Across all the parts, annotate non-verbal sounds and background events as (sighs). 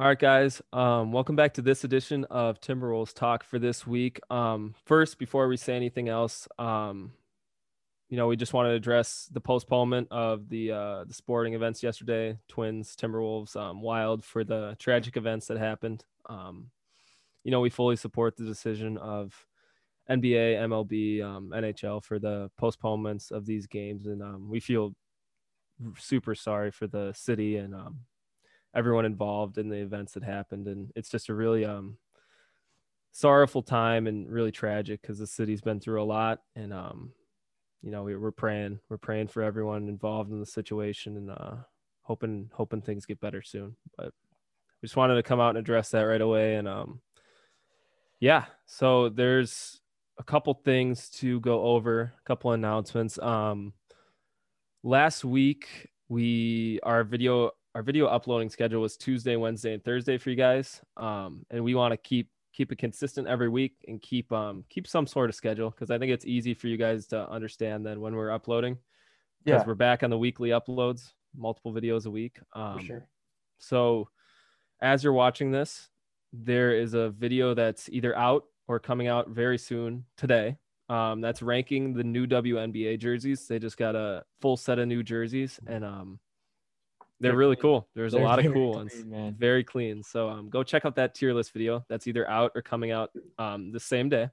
All right, guys. Um, welcome back to this edition of Timberwolves Talk for this week. Um, first, before we say anything else, um, you know, we just want to address the postponement of the uh, the sporting events yesterday. Twins, Timberwolves, um, Wild for the tragic events that happened. Um, you know, we fully support the decision of NBA, MLB, um, NHL for the postponements of these games, and um, we feel super sorry for the city and um, everyone involved in the events that happened. And it's just a really um sorrowful time and really tragic because the city's been through a lot. And um you know we, we're praying we're praying for everyone involved in the situation and uh hoping hoping things get better soon. But we just wanted to come out and address that right away. And um yeah so there's a couple things to go over a couple announcements um last week we our video our video uploading schedule was Tuesday, Wednesday, and Thursday for you guys. Um, and we want to keep keep it consistent every week and keep um keep some sort of schedule because I think it's easy for you guys to understand then when we're uploading. Because yeah. we're back on the weekly uploads, multiple videos a week. Um, for sure. So as you're watching this, there is a video that's either out or coming out very soon today. Um, that's ranking the new WNBA jerseys. They just got a full set of new jerseys, and um, they're, really cool. There's a lot of cool clean, ones. Man. Very clean. So um, go check out that tier list video. That's either out or coming out um, the same day.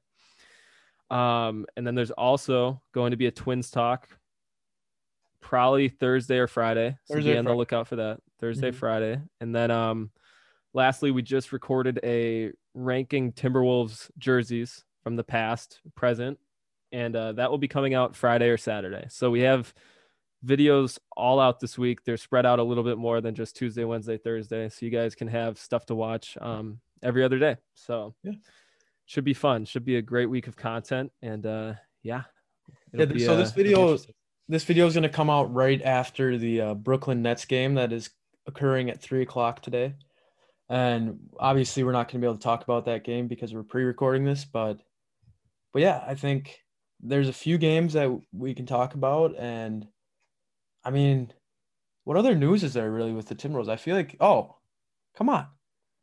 Um, and then there's also going to be a Twins talk, probably Thursday or Friday. So Thursday, be on the lookout for that. Thursday, mm-hmm. Friday, and then um, lastly, we just recorded a ranking Timberwolves jerseys from the past, present, and uh, that will be coming out Friday or Saturday. So we have videos all out this week. They're spread out a little bit more than just Tuesday, Wednesday, Thursday. So you guys can have stuff to watch um, every other day. So yeah, should be fun. Should be a great week of content. And uh, yeah. Yeah. Be, so this uh, video, this video is going to come out right after the uh, Brooklyn Nets game that is occurring at three o'clock today. And obviously, we're not going to be able to talk about that game because we're pre-recording this. But, but yeah, I think there's a few games that we can talk about and I mean, what other news is there really with the Timberwolves? I feel like, oh, come on.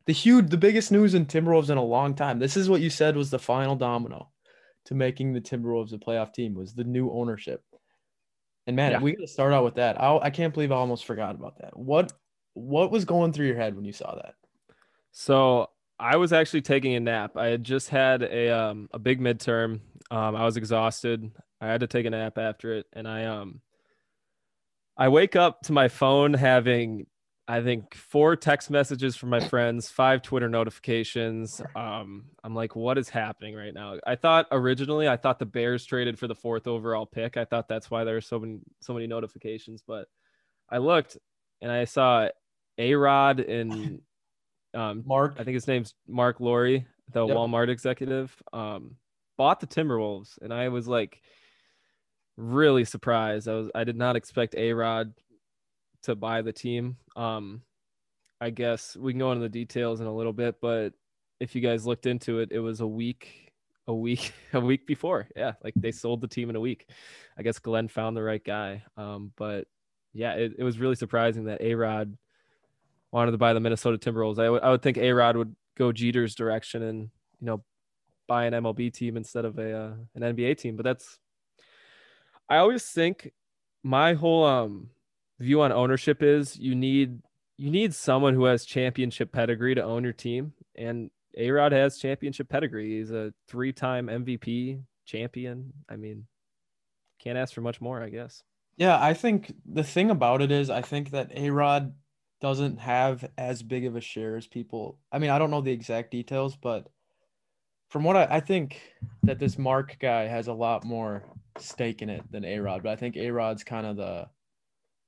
The huge, the biggest news in Timberwolves in a long time. This is what you said was the final domino to making the Timberwolves a playoff team was the new ownership. And man, yeah. we got to start out with that. I, I can't believe I almost forgot about that. What what was going through your head when you saw that? So I was actually taking a nap. I had just had a um a big midterm. Um, I was exhausted. I had to take a nap after it, and I um I wake up to my phone having I think four text messages from my friends, five Twitter notifications. Um, I'm like, what is happening right now? I thought originally, I thought the Bears traded for the fourth overall pick. I thought that's why there were so many so many notifications. But I looked and I saw A Rod and um, Mark. I think his name's Marc Lore, the yep. Walmart executive, um, bought the Timberwolves, and I was like really surprised. I was I did not expect A Rod to buy the team. Um, I guess we can go into the details in a little bit, but if you guys looked into it, it was a week, a week, (laughs) a week before. Yeah, like they sold the team in a week. I guess Glenn found the right guy. Um, but yeah, it, it was really surprising that A Rod wanted to buy the Minnesota Timberwolves. I, w- I would think A Rod would go Jeter's direction and you know buy an MLB team instead of a uh, an NBA team. But that's I always think my whole um view on ownership is you need you need someone who has championship pedigree to own your team and A-Rod has championship pedigree. He's a three-time MVP champion. I mean, can't ask for much more, I guess. Yeah, I think the thing about it is I think that A-Rod doesn't have as big of a share as people. I mean, I don't know the exact details, but from what I, I think that this Mark guy has a lot more stake in it than A Rod, but I think A Rod's kind of the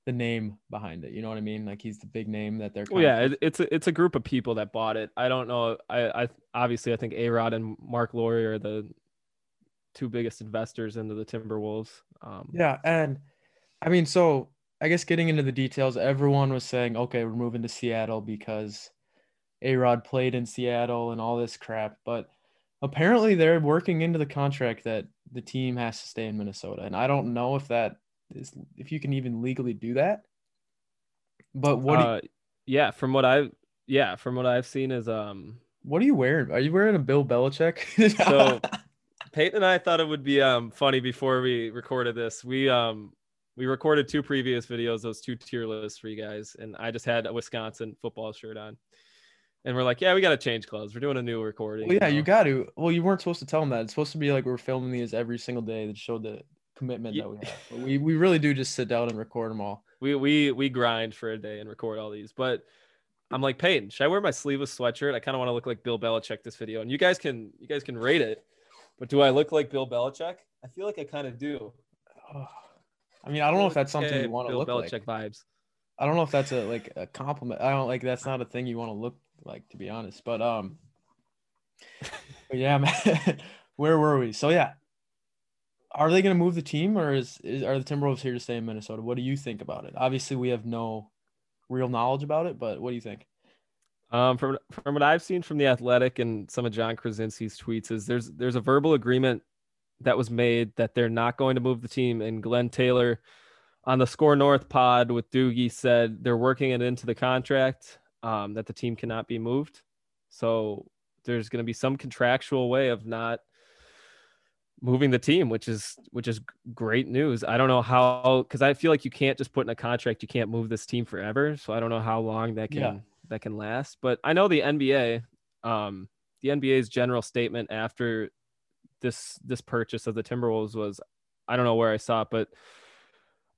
the name behind it. You know what I mean? Like he's the big name that they're. Well, yeah, of... it's a it's a group of people that bought it. I don't know. I I obviously I think A Rod and Marc Lore are the two biggest investors into the Timberwolves. Um, yeah, and I mean, so I guess getting into the details, everyone was saying, okay, we're moving to Seattle because A Rod played in Seattle and all this crap, but apparently they're working into the contract that the team has to stay in Minnesota. And I don't know if that is if you can even legally do that. But what uh, you, yeah, from what I've, yeah, from what I've seen is um what are you wearing? Are you wearing a Bill Belichick? so (laughs) Peyton and I thought it would be um funny before we recorded this. We um we recorded two previous videos, those two tier lists for you guys, and I just had a Wisconsin football shirt on. And we're like, yeah, we got to change clothes. We're doing a new recording. Well, yeah, you, know? you got to. Well, you weren't supposed to tell them that. It's supposed to be like we're filming these every single day that showed the commitment yeah. that we have. But we we really do just sit down and record them all. We we we grind for a day and record all these. But I'm like, Peyton, should I wear my sleeveless sweatshirt? I kind of want to look like Bill Belichick this video. And you guys can you guys can rate it. But do I look like Bill Belichick? I feel like I kind of do. Oh, I mean, I don't know if that's something you want to look Belichick like. vibes. I don't know if that's a like a compliment. I don't like that's not a thing you want to look like to be honest. But um, (laughs) but yeah, man, (laughs) where were we? So yeah, are they going to move the team, or is, is are the Timberwolves here to stay in Minnesota? What do you think about it? Obviously, we have no real knowledge about it, but what do you think? Um, from from what I've seen from the Athletic and some of Jon Krawczynski's tweets, is there's there's a verbal agreement that was made that they're not going to move the team, and Glenn Taylor on the Skor North pod with Doogie said they're working it into the contract um, that the team cannot be moved. So there's going to be some contractual way of not moving the team, which is which is great news. I don't know how because I feel like you can't just put in a contract you can't move this team forever. So I don't know how long that can yeah. that can last. But I know the NBA, um, the NBA's general statement after this this purchase of the Timberwolves was I don't know where I saw it, but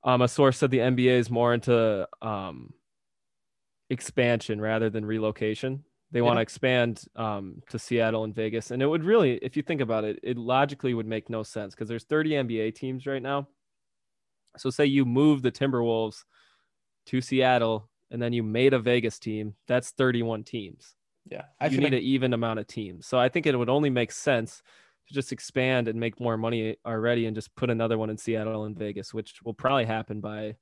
um, a source said the NBA is more into um, expansion rather than relocation. They yeah. want to expand um, to Seattle and Vegas, and it would really, if you think about it, it logically would make no sense because there's 30 NBA teams right now. So say you move the Timberwolves to Seattle, and then you made a Vegas team. That's 31 teams. Yeah, I you need an even amount of teams. So I think it would only make sense to just expand and make more money already, and just put another one in Seattle and Vegas, which will probably happen by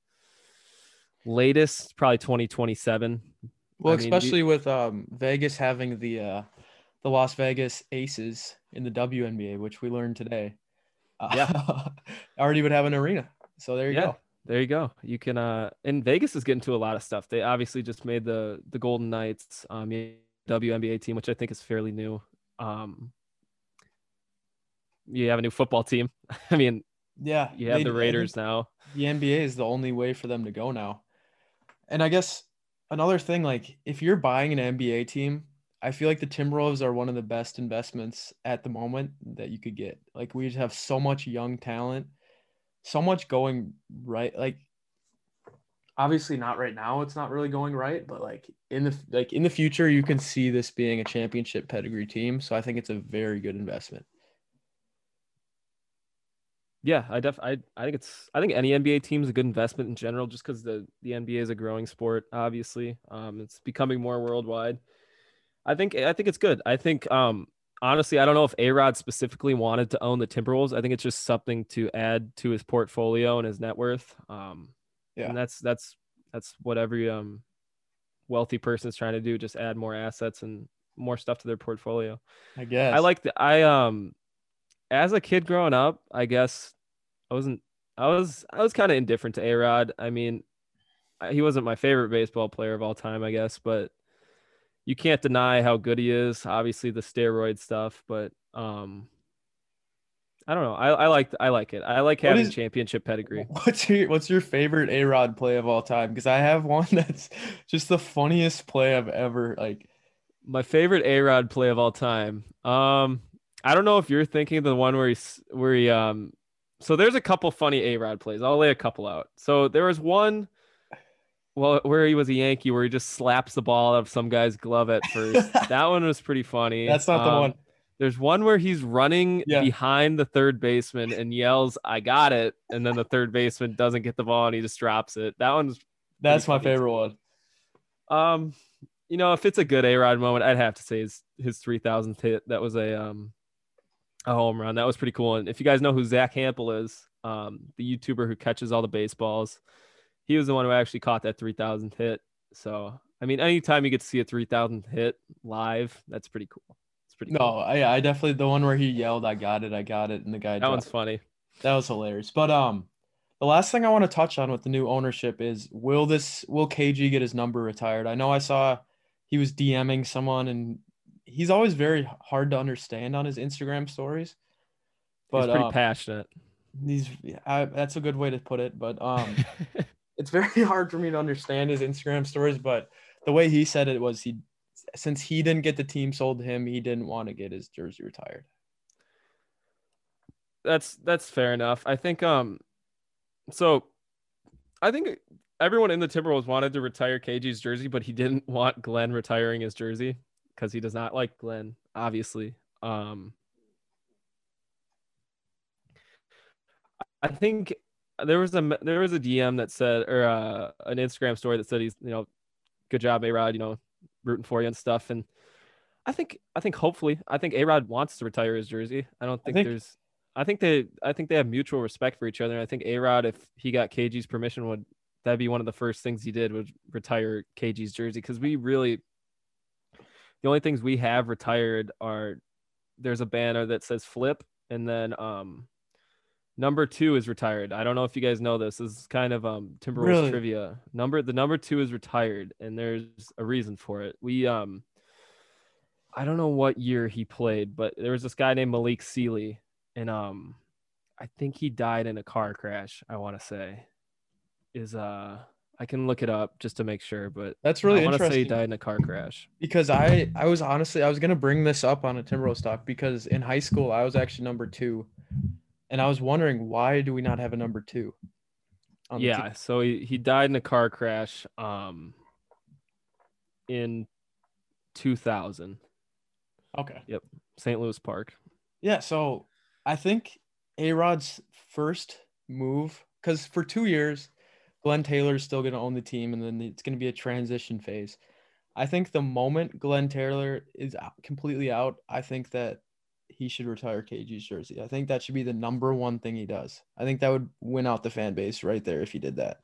latest probably 2027 well I especially mean, with um, vegas having the uh, the las vegas aces in the WNBA which we learned today. Uh, yeah. (laughs) already would have an arena. So there you yeah, go. there you go. You can uh and vegas is getting to a lot of stuff. They obviously just made the the golden knights um WNBA team which i think is fairly new. Um you have a new football team (laughs) i mean yeah you have they, the raiders now the nba is the only way for them to go now and I guess another thing, like if you're buying an NBA team, I feel like the Timberwolves are one of the best investments at the moment that you could get. Like we just have so much young talent, so much going right. Like obviously not right now, it's not really going right, but like in the like in the future, you can see this being a championship pedigree team. So I think it's a very good investment. Yeah, I def I I think it's I think any NBA team is a good investment in general, just because the the NBA is a growing sport. Obviously, um, it's becoming more worldwide. I think I think it's good. I think um honestly, I don't know if A Rod specifically wanted to own the Timberwolves. I think it's just something to add to his portfolio and his net worth. Um, yeah, and that's that's that's what every um wealthy person is trying to do, just add more assets and more stuff to their portfolio. I guess I like the I um as a kid growing up, I guess I wasn't. I was. I was kind of indifferent to A Rod. I mean, he wasn't my favorite baseball player of all time, I guess, but you can't deny how good he is. Obviously, the steroid stuff, but um, I don't know. I, I like I like it. I like having is, championship pedigree. (laughs) What's your What's your favorite A Rod play of all time? Because I have one (laughs) that's just the funniest play I've ever like. My favorite A Rod play of all time. Um, I don't know if you're thinking the one where he where he um so there's a couple funny A Rod plays. I'll lay a couple out. So there was one well where he was a Yankee where he just slaps the ball out of some guy's glove at first. (laughs) that one was pretty funny. That's not um, the one. There's one where he's running yeah. behind the third baseman and yells, I got it. And then the third baseman doesn't get the ball and he just drops it. That one's that's my favorite one. Um, you know, if it's a good A Rod moment, I'd have to say his his three thousandth hit. That was a um a home run. That was pretty cool. And if you guys know who Zack Hample is, um, the YouTuber who catches all the baseballs, he was the one who actually caught that 3000 hit. So, I mean, anytime you get to see a 3000 hit live, that's pretty cool. It's pretty. No, cool. I I definitely the one where he yelled, "I got it, I got it," and the guy. That one's funny. That was hilarious. But um, the last thing I want to touch on with the new ownership is will this will KG get his number retired? I know I saw he was DMing someone and he's always very hard to understand on his Instagram stories. But he's pretty um, passionate. He's I, that's a good way to put it. But um, (laughs) it's very (laughs) hard for me to understand his Instagram stories. But the way he said it was he since he didn't get the team sold to him, he didn't want to get his jersey retired. That's that's fair enough. I think um so I think everyone in the Timberwolves wanted to retire KG's jersey, but he didn't (laughs) want Glenn retiring his jersey because he does not like Glenn, obviously. Um I think there was a there was a DM that said or uh, an Instagram story that said he's you know good job A Rod you know rooting for you and stuff. And I think I think hopefully I think A Rod wants to retire his jersey. I don't think, I think, there's I think they I think they have mutual respect for each other. And I think A Rod if he got KG's permission would that'd be one of the first things he did would retire KG's jersey. Because we really the only things we have retired are there's a banner that says flip and then um Number two is retired. I don't know if you guys know this. This is kind of um Timberwolves really? trivia. Number the number two is retired, and there's a reason for it. We um I don't know what year he played, but there was this guy named Malik Sealy, and um I think he died in a car crash, I want to say. Is uh I can look it up just to make sure, but that's really I want to say he died in a car crash. Because I I was honestly I was gonna bring this up on a Timberwolves talk because in high school I was actually number two and I was wondering why do we not have a number two? yeah, so he, he died in a car crash um in 2000. Okay. Yep. St. Louis Park. Yeah, so I think A Rod's first move, because for two years, Glenn Taylor's still going to own the team, and then it's going to be a transition phase. I think the moment Glenn Taylor is completely out, I think that he should retire KG's jersey. I think that should be the number one thing he does. I think that would win out the fan base right there if he did that.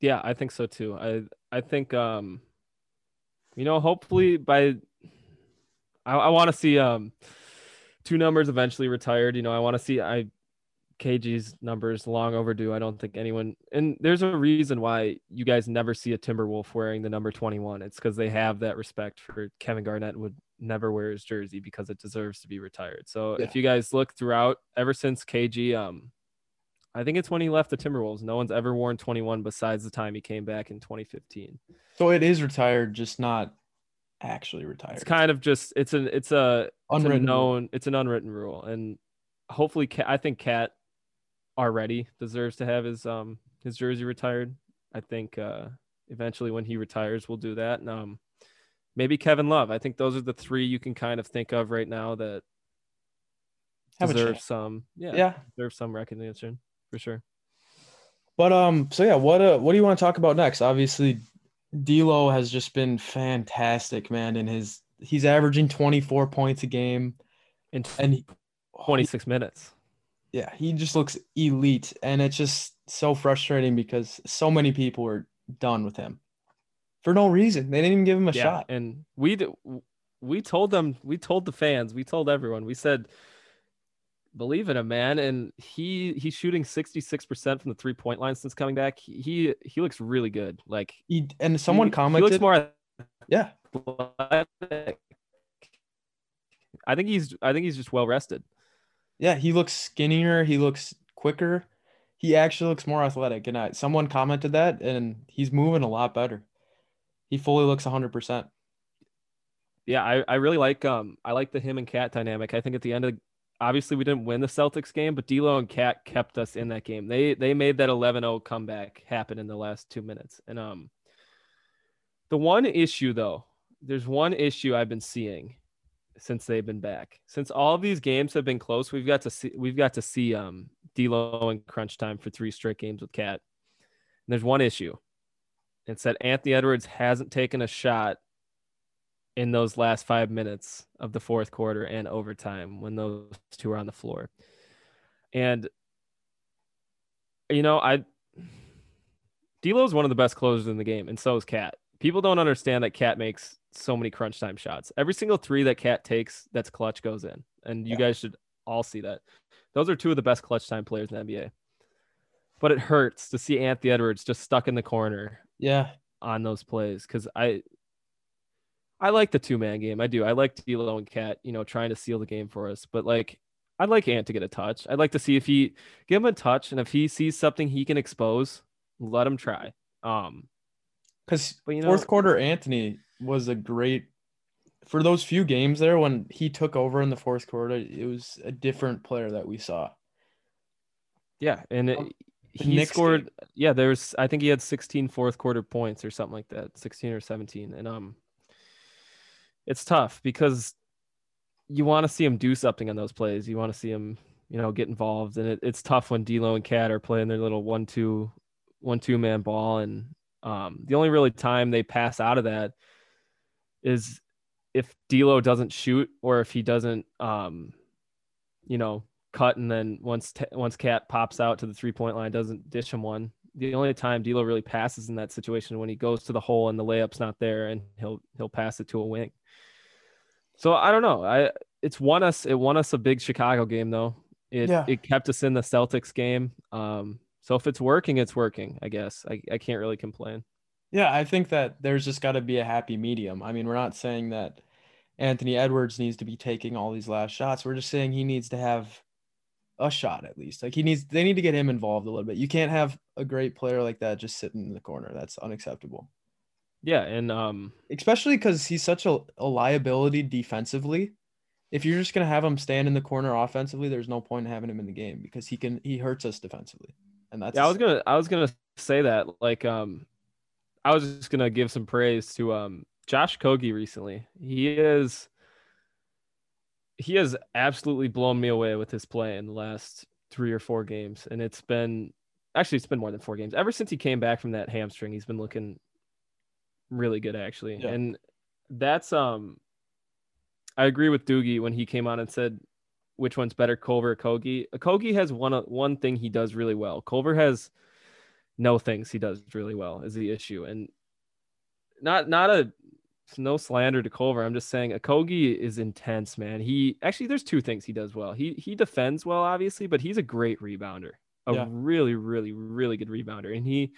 Yeah, I think so too. I I think um you know, hopefully by I, I want to see um two numbers eventually retired. You know, I want to see I KG's numbers long overdue. I don't think anyone and there's a reason why you guys never see a Timberwolf wearing the number 21. It's because they have that respect for Kevin Garnett would never wear his jersey because it deserves to be retired. So yeah. if you guys look throughout ever since KG, um, I think it's when he left the Timberwolves. No one's ever worn 21 besides the time he came back in 2015. So it is retired, just not actually retired. It's kind of just it's an it's a unwritten it's a known rule. it's an unwritten rule, and hopefully, I think Cat already deserves to have his um his jersey retired. I think uh eventually when he retires, we'll do that. And um maybe Kevin Love. I think those are the three you can kind of think of right now that Have deserve some yeah, yeah deserve some recognition for sure. But um, so yeah, what uh, what do you want to talk about next? Obviously, D'Lo has just been fantastic, man. In his he's averaging 24 points a game in and he, 26 minutes. Yeah, he just looks elite, and it's just so frustrating because so many people are done with him for no reason. They didn't even give him a yeah, shot. And we we told them, we told the fans, we told everyone, we said, believe in him, man. And he he's shooting 66% from the three point line since coming back. He he, he looks really good. Like he and someone he, commented, he looks more. Yeah. I think he's I think he's just well rested. Yeah, he looks skinnier. He looks quicker. He actually looks more athletic. And I, someone commented that, and he's moving a lot better he fully looks 100%. Yeah, I, I really like um I like the him and Cat dynamic. I think at the end of obviously we didn't win the Celtics game, but D'Lo and Cat kept us in that game. They they made that 11-0 comeback happen in the last 2 minutes. And um the one issue though, there's one issue I've been seeing since they've been back. Since all these games have been close, we've got to see we've got to see um D'Lo in crunch time for three straight games with Cat. And there's one issue. It said Anthony Edwards hasn't taken a shot in those last five minutes of the fourth quarter and overtime when those two are on the floor. And you know, I D'Lo is one of the best closers in the game, and so is Cat. People don't understand that Cat makes so many crunch time shots. Every single three that Cat takes that's clutch goes in. And you yeah. guys should all see that. Those are two of the best clutch time players in the NBA. But it hurts to see Anthony Edwards just stuck in the corner. Yeah. On those plays. Cause I I like the two man game. I do. I like D'Lo and Cat, you know, trying to seal the game for us. But like I'd like Ant to get a touch. I'd like to see if he give him a touch and if he sees something he can expose, let him try. Um, because you know, fourth quarter Anthony was a great for those few games there when he took over in the fourth quarter. It was a different player that we saw. Yeah, and it, he scored. Game. Yeah, there's. I think he had 16 fourth quarter points or something like that, 16 or 17, and um, it's tough because you want to see him do something on those plays. You want to see him, you know, get involved, and it, it's tough when D'Lo and KAT are playing their little one-two, one-two man ball, and um, the only really time they pass out of that is if D'Lo doesn't shoot or if he doesn't, um, you know, cut and then once t- once KAT pops out to the three point line, doesn't dish him one. The only time D'Lo really passes in that situation when he goes to the hole and the layup's not there, and he'll he'll pass it to a wing. So I don't know. I it's won us. It won us a big Chicago game though. It yeah. it kept us in the Celtics game. Um, so if it's working, it's working. I guess I I can't really complain. Yeah, I think that there's just got to be a happy medium. I mean, we're not saying that Anthony Edwards needs to be taking all these last shots. We're just saying he needs to have a shot at least. Like he needs they need to get him involved a little bit. You can't have a great player like that just sitting in the corner. That's unacceptable. Yeah, and um, especially because he's such a, a liability defensively. If you're just gonna have him stand in the corner offensively, there's no point in having him in the game because he can he hurts us defensively, and that's. Yeah, I was gonna I was gonna say that like um, I was just gonna give some praise to um Josh Okogie recently. He is he has absolutely blown me away with his play in the last three or four games, and it's been actually it's been more than four games ever since he came back from that hamstring. He's been looking really good actually. Yeah. And that's um I agree with Doogie when he came on and said which one's better, Culver or Kogi. Okogie has one one thing he does really well. Culver has no things he does really well is the issue. And not not a no slander to Culver. I'm just saying Okogie is intense, man. He actually there's two things he does well. He he defends well, obviously, but he's a great rebounder. A yeah. really, really, really good rebounder. And he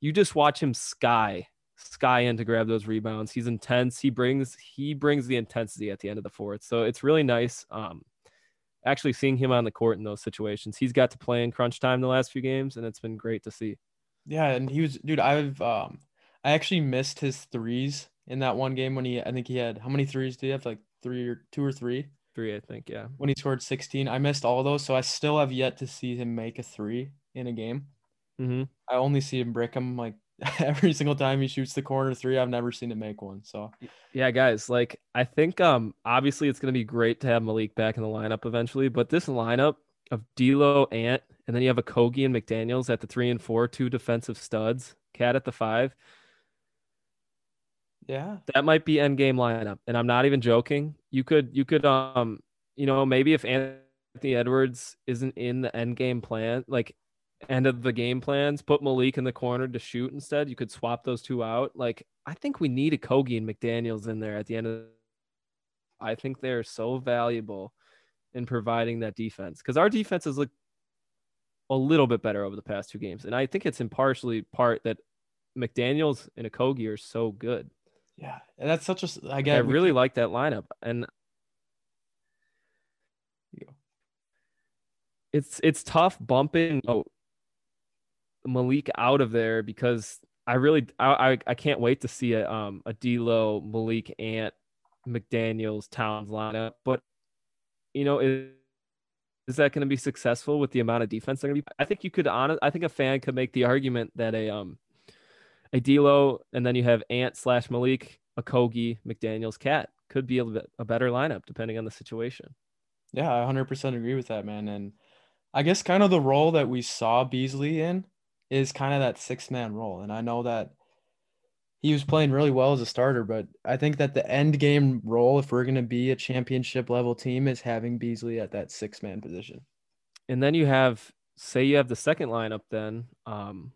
you just watch him sky sky in to grab those rebounds. He's intense. He brings he brings the intensity at the end of the fourth. So it's really nice. Um, actually seeing him on the court in those situations. He's got to play in crunch time the last few games, and it's been great to see. Yeah, and he was dude. I've um, I actually missed his threes in that one game when he. I think he had how many threes did he have? Like three or two or three. Three, I think. Yeah. When he scored 16, I missed all those, so I still have yet to see him make a three in a game. Mm-hmm. I only see him brick him like (laughs) every single time he shoots the corner three. I've never seen him make one. So yeah, guys, like I think um obviously it's gonna be great to have Malik back in the lineup eventually, but this lineup of D'Lo, Ant, and then you have Okogie and McDaniels at the three and four, two defensive studs, KAT at the five. Yeah, that might be end game lineup, and I'm not even joking. You could you could um you know maybe if Anthony Edwards isn't in the end game plan, like end of the game plans, put Malik in the corner to shoot instead. You could swap those two out. Like I think we need Okogie and McDaniels in there at the end of. I think they're so valuable in providing that defense because our defense has looked a little bit better over the past two games, and I think it's impartially part that McDaniels and Okogie are so good. Yeah, and that's such a. I get. I really like that lineup, and it's it's tough bumping. Oh, Malik out of there because I really I I, I can't wait to see a um a D'Lo, Malik, Ant, McDaniels, Towns lineup. But you know, is, is that going to be successful with the amount of defense they're going to be? I think you could honest. I think a fan could make the argument that a um a D'Lo and then you have Ant slash Malik, a Kogi McDaniels, cat could be a, bit, a better lineup depending on the situation. Yeah, I 100% agree with that, man. And I guess kind of the role that we saw Beasley in is kind of that six man role. And I know that he was playing really well as a starter, but I think that the end game role, if we're going to be a championship level team, is having Beasley at that six man position. And then you have, say, you have the second lineup, then um,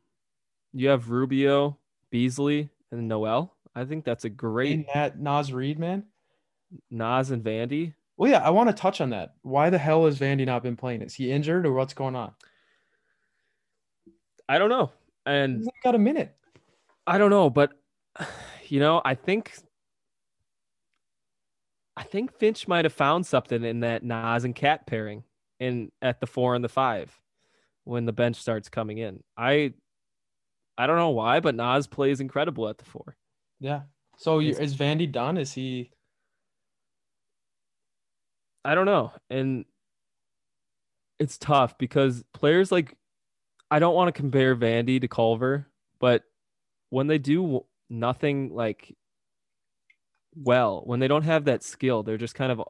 you have Rubio, Beasley, and Noel. I think that's a great that Naz Reid, man. Naz and Vandy. Well, yeah, I want to touch on that. Why the hell has Vandy not been playing? Is he injured or what's going on? I don't know. And He's got a minute. I don't know, but (sighs) you know, I think I think Finch might have found something in that Naz and Cat pairing in at the four and the five when the bench starts coming in. I I don't know why, but Naz plays incredible at the four. Yeah. So It's- is Vandy done? Is he? I don't know. And it's tough because players like I don't want to compare Vandy to Culver, but when they do nothing like well, when they don't have that skill, they're just kind of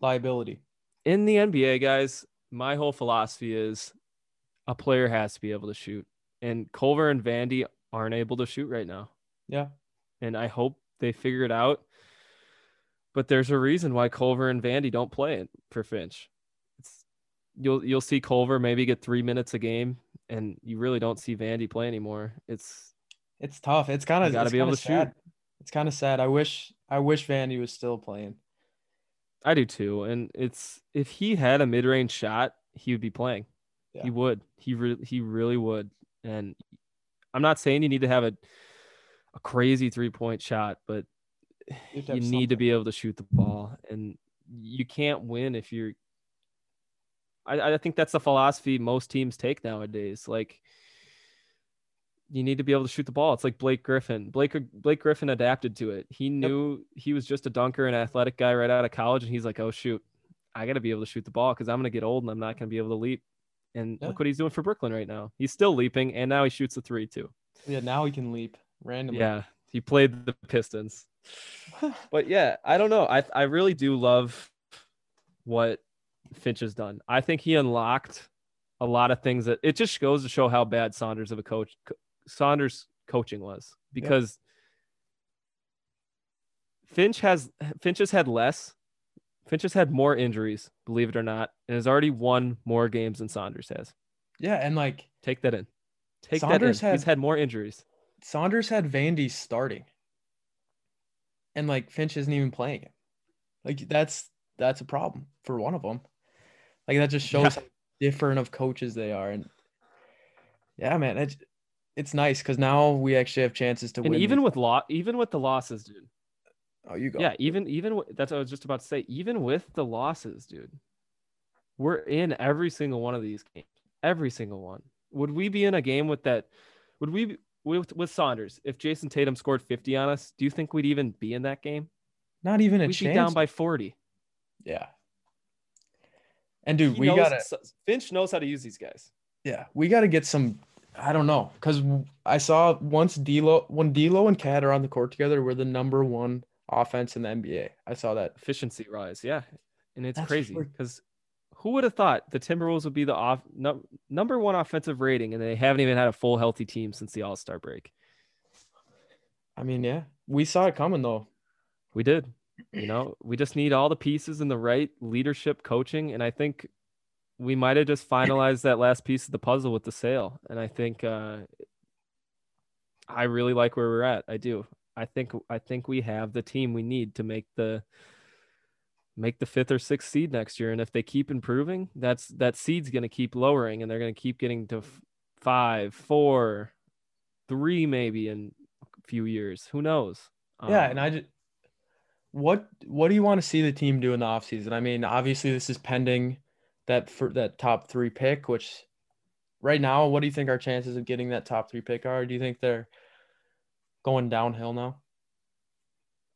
liability. in the NBA, guys. My whole philosophy is a player has to be able to shoot, and Culver and Vandy aren't able to shoot right now. Yeah. and I hope they figure it out. But there's a reason why Culver and Vandy don't play it for Finch. You'll you'll see Culver maybe get three minutes a game, and you really don't see Vandy play anymore. It's It's tough. It's kind of gotta be able to shoot. It's kind of sad. I wish I wish Vandy was still playing. I do too, and it's if he had a mid range shot, he would be playing. Yeah. He would. He really he really would. And I'm not saying you need to have a a crazy three point shot, but You you need to be able to shoot the ball and you can't win if you're I, I think that's the philosophy most teams take nowadays. Like you need to be able to shoot the ball. It's like blake griffin. Blake blake griffin adapted to it. He knew he was just a dunker and athletic guy right out of college and he's like oh shoot i got to be able to shoot the ball because i'm going to get old and i'm not going to be able to leap. And Yeah. look what he's doing for brooklyn right now. He's still leaping and now he shoots a three too. Yeah, now he can leap randomly. yeah he played the pistons. (laughs) But yeah, I don't know. I I really do love what Finch has done. I think he unlocked a lot of things that it just goes to show how bad Saunders of a coach Saunders coaching was because Finch has Finch has had less. Finch has had more injuries, believe it or not, and has already won more games than Saunders has. yeah, and like Take that in. Take Saunders that in. He's had- had more injuries. Saunders had Vandy starting, and like Finch isn't even playing it. Like that's that's a problem for one of them. Like that just shows Yeah. how different of coaches they are, and yeah, man, it's it's nice because now we actually have chances to And win. even these- with law, even with the losses, dude. oh, you go, Yeah, even even that's what I was just about to say. Even with the losses, dude, we're in every single one of these games. Every single one. Would we be in a game with that? Would we be- with with Saunders if Jayson Tatum scored fifty on us? Do you think we'd even be in that game? not even a We'd chance. be down by forty. yeah. And dude, He we gotta Finch knows how to use these guys. Yeah, we got to get some. I don't know, cause I saw once D'Lo when D'Lo and Cat are on the court together, we're the number one offense in the NBA. I saw that. Efficiency rise, yeah, and it's That's crazy because who would have thought the Timberwolves would be the off num- number one offensive rating, and they haven't even had a full healthy team since the All Star break. I mean, yeah, we saw it coming though. We did. You know, we just need all the pieces and the right leadership coaching. And I think we might have just finalized that last piece of the puzzle with the sale. And I think uh, I really like where we're at. I do. I think I think we have the team we need to make the make the fifth or sixth seed next year. And if they keep improving, that's that seed's going to keep lowering, and they're going to keep getting to f- five, four, three, maybe in a few years. Who knows? yeah, Um, and I just what what do you want to see the team do in the offseason? I mean, obviously this is pending that for that top three pick, which right now, what do you think our chances of getting that top three pick are? Do you think they're going downhill now?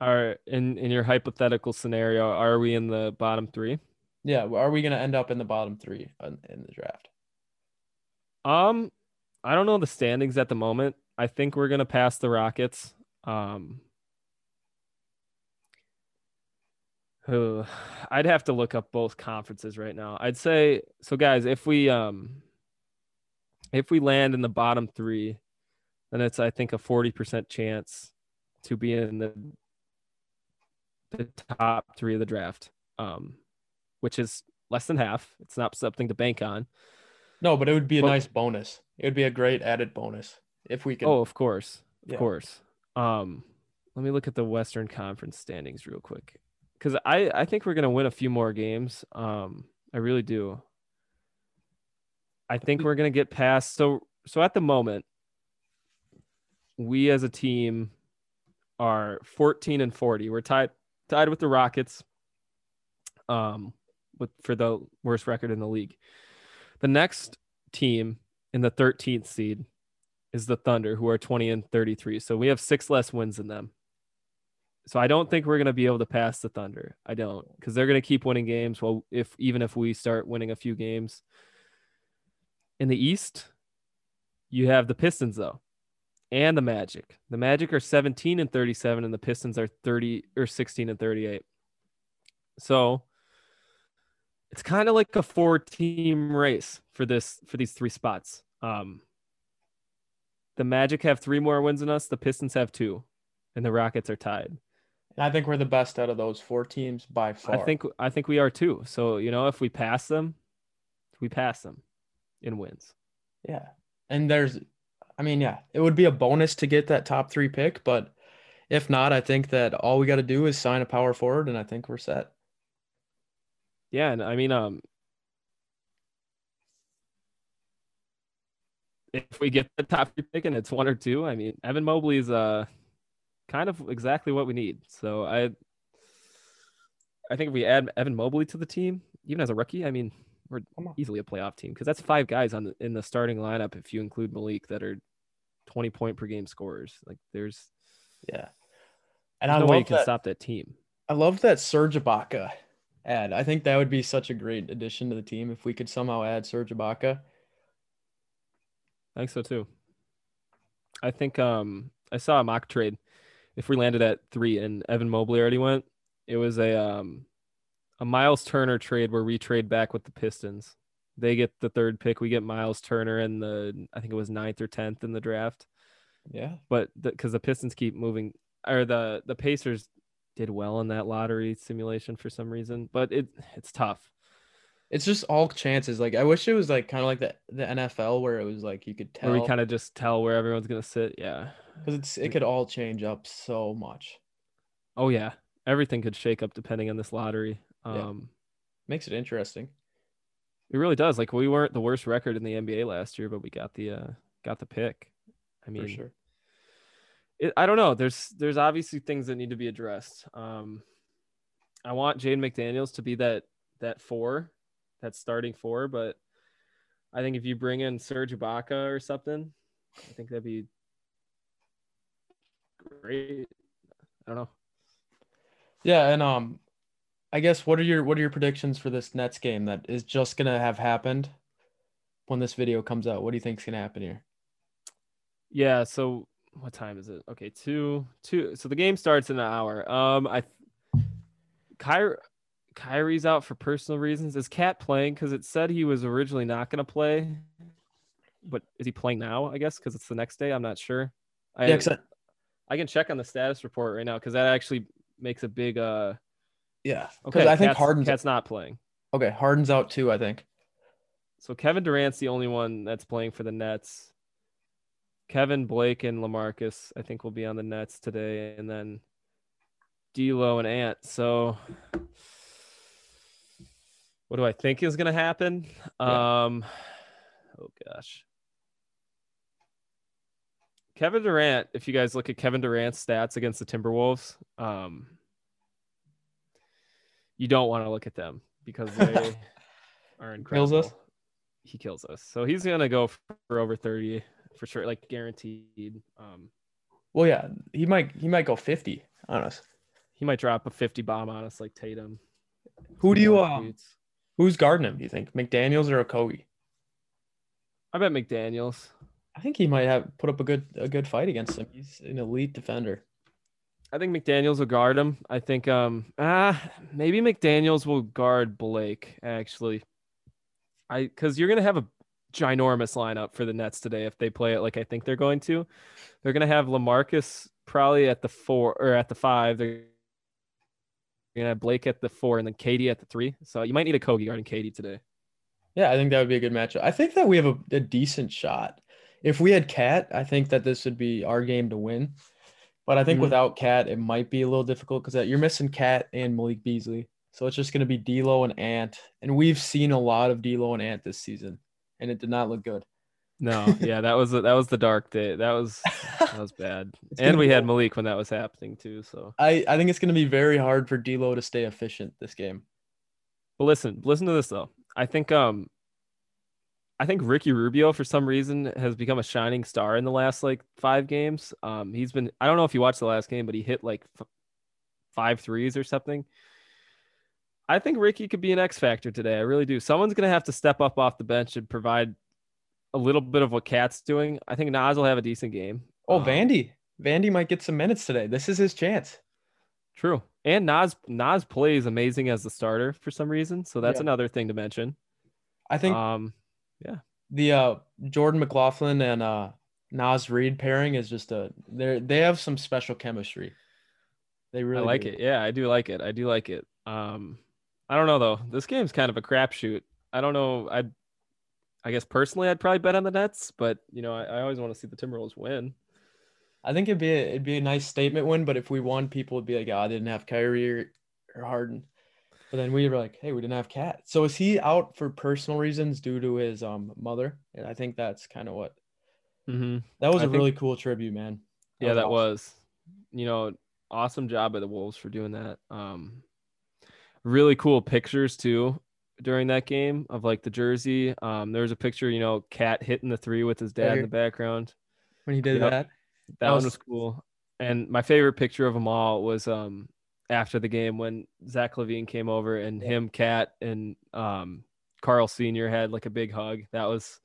Are in in your hypothetical scenario, are we in the bottom three? Yeah, are we gonna end up in the bottom three in, in the draft? Um, I don't know the standings at the moment. I think we're gonna pass the Rockets. Um, who I'd have to look up both conferences right now. I'd say so, guys. If we um, if we land in the bottom three, then it's I think a forty percent chance to be in the the top three of the draft. Um, which is less than half. It's not something to bank on. No, but it would be a Well- nice bonus. It would be a great added bonus if we could. Oh, of course, of Yeah. course. Um, let me look at the Western Conference standings real quick because I I think we're gonna win a few more games. Um, I really do. I think we're gonna get past. So so at the moment, we as a team are 14 and 40. We're tied tied with the Rockets. Um, with for the worst record in the league. The next team in the 13th seed is the Thunder, who are 20 and 33. So we have six less wins than them. So I don't think we're going to be able to pass the Thunder. I don't, because they're going to keep winning games. Well, if even if we start winning a few games in the East, you have the Pistons though, and the Magic. The Magic are 17 and 37, and the Pistons are 30 or 16 and 38. So it's kind of like a four team race for this for these three spots. Um, the Magic have three more wins than us. The Pistons have two, and the Rockets are tied. I think we're the best out of those four teams by far. I think I think we are too. So you know, if we pass them, we pass them in wins. Yeah, and there's, I mean, yeah, it would be a bonus to get that top three pick, but if not, I think that all we got to do is sign a power forward, and I think we're set. Yeah, and I mean, um, if we get the top three pick and it's one or two, I mean, Evan Mobley is uh kind of exactly what we need. So I, I think if we add Evan Mobley to the team, even as a rookie, I mean, we're easily a playoff team because that's five guys on the, in the starting lineup if you include Malik that are twenty point per game scorers. Like there's, yeah, and I no way you can that, stop that team. I love that Serge Ibaka add. I think that would be such a great addition to the team if we could somehow add Serge Ibaka. I think so too. I think um I saw a mock trade. If we landed at three and Evan Mobley already went, it was a um a Myles Turner trade where we trade back with the Pistons. They get the third pick. We get Myles Turner in the I think it was ninth or tenth in the draft. Yeah, but because the, the Pistons keep moving, or the the Pacers did well in that lottery simulation for some reason, but it it's tough. It's just all chances. Like I wish it was like kind of like the the NFL where it was like you could tell. Where we kind of just tell where everyone's gonna sit. Yeah, because it's it could all change up so much. Oh yeah, everything could shake up depending on this lottery. Um, yeah. makes it interesting. It really does. Like we weren't the worst record in the NBA last year, but we got the uh got the pick. I mean, for sure it, I don't know. There's there's obviously things that need to be addressed. Um, I want Jaden McDaniels to be that that four, that starting four, but I think if you bring in Serge Ibaka or something, I think that'd be great. I don't know. Yeah, and um, I guess what are your what are your predictions for this Nets game that is just gonna have happened when this video comes out? What do you think's gonna happen here? Yeah, so what time is it? Okay, two, two. So the game starts in an hour. Um, I, Kyrie, Kyrie's out for personal reasons. Is Cat playing? Because it said he was originally not going to play, but is he playing now? I guess because it's the next day. I'm not sure. I, yeah, I, I can check on the status report right now because that actually makes a big. uh Yeah. Okay. I think Cat's, Harden's Cat's not playing. Okay, Harden's out too. I think. So Kevin Durant's the only one that's playing for the Nets. Kevin Blake and Lamarcus, I think, will be on the Nets today, and then D'Lo and Ant. So, what do I think is going to happen? Yeah. Um, oh gosh, Kevin Durant. If you guys look at Kevin Durant's stats against the Timberwolves, um, you don't want to look at them because they (laughs) are incredible. Kills us. He kills us. So he's going to go for over thirty for sure, like guaranteed. Um, well, yeah, he might he might go fifty on us. He might drop a fifty bomb on us like Tatum. Who do you uh, who's guarding him? Do you think McDaniels or Okogie? I bet McDaniels. I think he might have put up a good a good fight against him. He's an elite defender. I think McDaniels will guard him. I think um ah maybe McDaniels will guard Blake actually. I because you're gonna have a ginormous lineup for the Nets today if they play it like I think they're going to. They're going to have Lamarcus probably at the four or at the five. They're going to have Blake at the four and then Katie at the three. So you might need Okogie guarding Katie today. Yeah, I think that would be a good matchup. I think that we have a, a decent shot. If we had Cat, I think that this would be our game to win But I think mm-hmm. without Cat, it might be a little difficult because you're missing KAT and Malik Beasley. So it's just going to be D'Lo and Ant, and we've seen a lot of D'Lo and Ant this season, and it did not look good. No, yeah, that was that was the dark day. That was that was bad. (laughs) and we had Malik when that was happening too. So I I think it's going to be very hard for D'Lo to stay efficient this game. But listen, listen to this though. I think um I think Ricky Rubio for some reason has become a shining star in the last like five games. Um, he's been I don't know if you watched the last game, but he hit like f- five threes or something. I think Ricky could be an X factor today. I really do. Someone's gonna have to step up off the bench and provide a little bit of what KAT's doing. I think Naz will have a decent game. Oh, um, Vandy. Vandy might get some minutes today. This is his chance. True. And Naz Naz plays amazing as the starter for some reason. So that's yeah. another thing to mention. I think um yeah. The uh Jordan McLaughlin and uh Naz Reid pairing is just a they they have some special chemistry. They really I like do. it. Yeah, I do like it. I do like it. Um I don't know though. This game's kind of a crapshoot. I don't know. I I guess personally I'd probably bet on the Nets, but you know, I, I always want to see the Timberwolves win. I think it'd be a, it'd be a nice statement win, but if we won, people would be like, "Oh, I didn't have Kyrie or, or Harden." But then we were like, hey, we didn't have KAT." So is he out for personal reasons due to his um mother? And I think that's kind of what. Mm-hmm. That was I a think, really cool tribute, man. That yeah, was that awesome. was. You know, awesome job by the Wolves for doing that. Um, really cool pictures too during that game of like the jersey. Um, there was a picture, you know, KAT hitting the three with his dad in the background. When he did yep. that, that, that was... one was cool. And my favorite picture of them all was um after the game when Zach LaVine came over and yeah. him, KAT, and um, Karl Senior had like a big hug. That was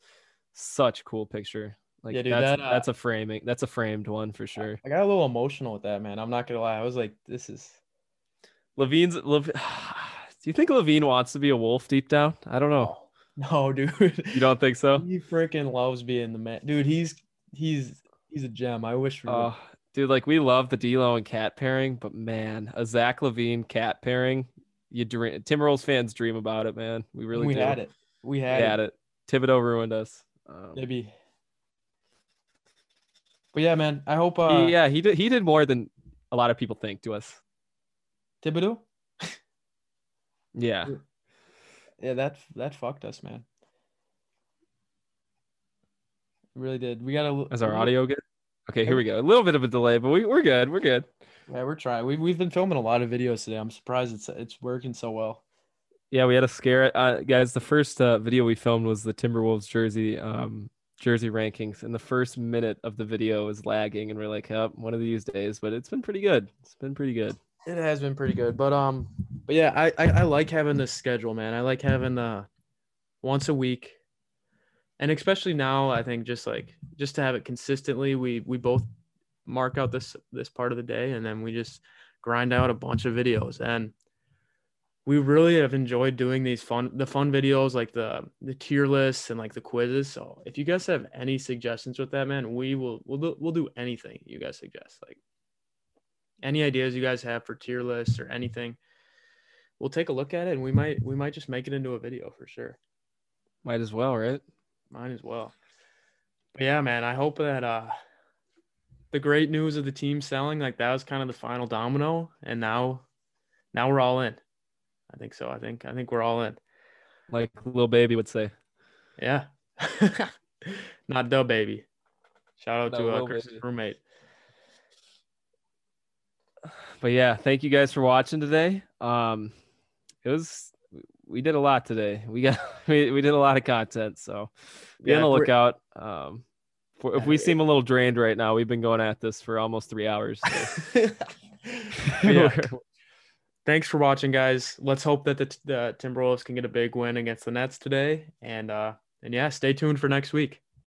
such a cool picture. Like yeah, dude, that's, that, uh, that's a framing. That's a framed one for sure. I got a little emotional with that, man. I'm not gonna lie. I was like, this is LaVine's. Lev- (sighs) Do you think LaVine wants to be a wolf deep down? I don't know. No, (laughs) dude. You don't think so? He freaking loves being the man, dude. He's he's he's a gem. I wish. Oh, Dude, like we love the D'Lo and KAT pairing, but man, a Zach LaVine KAT pairing, you dream. Timberwolves fans dream about it, man. We really we do. had it. We had, we had it. it. Thibodeau ruined us. Um, Maybe. But yeah, man. I hope. Uh, he, yeah, he did. He did more than a lot of people think to us. Thibodeau. Yeah. Yeah, that that fucked us, man. It really did. We got a. Is our audio good? Okay, here we go. A little bit of a delay, but we, we're good. We're good. Yeah, we're trying. We've, we've been filming a lot of videos today. I'm surprised it's it's working so well. Yeah, we had a scare. Uh, guys, the first uh, video we filmed was the Timberwolves jersey um, jersey rankings, and the first minute of the video is lagging, and we're like, "Up, oh, one of these days." But it's been pretty good. It's been pretty good. It has been pretty good, but um, but yeah, I I, I like having this schedule, man. I like having uh once a week. And especially now i think just like just to have it consistently we we both mark out this this part of the day and then we just grind out a bunch of videos. And we really have enjoyed doing these fun the fun videos like the the tier lists and like the quizzes. So if you guys have any suggestions with that man we will we'll do, we'll do anything you guys suggest. Like any ideas you guys have for tier lists or anything we'll take a look at it and we might we might just make it into a video for sure might as well right Mine as well. But yeah, man, I hope that uh the great news of the team selling, like that was kind of the final domino. And now now we're all in. I think so. I think I think we're all in. Like little baby would say. Yeah. (laughs) Not the baby. Shout out to uh, Chris's roommate. But yeah, thank you guys for watching today. Um it was we did a lot today. We got (laughs) we, we did a lot of content, so be yeah, on the lookout. Um, for, if we seem a little drained right now, we've been going at this for almost three hours. So. (laughs) (laughs) Thanks for watching, guys. Let's hope that the, the Timberwolves can get a big win against the Nets today, and uh, and yeah, stay tuned for next week.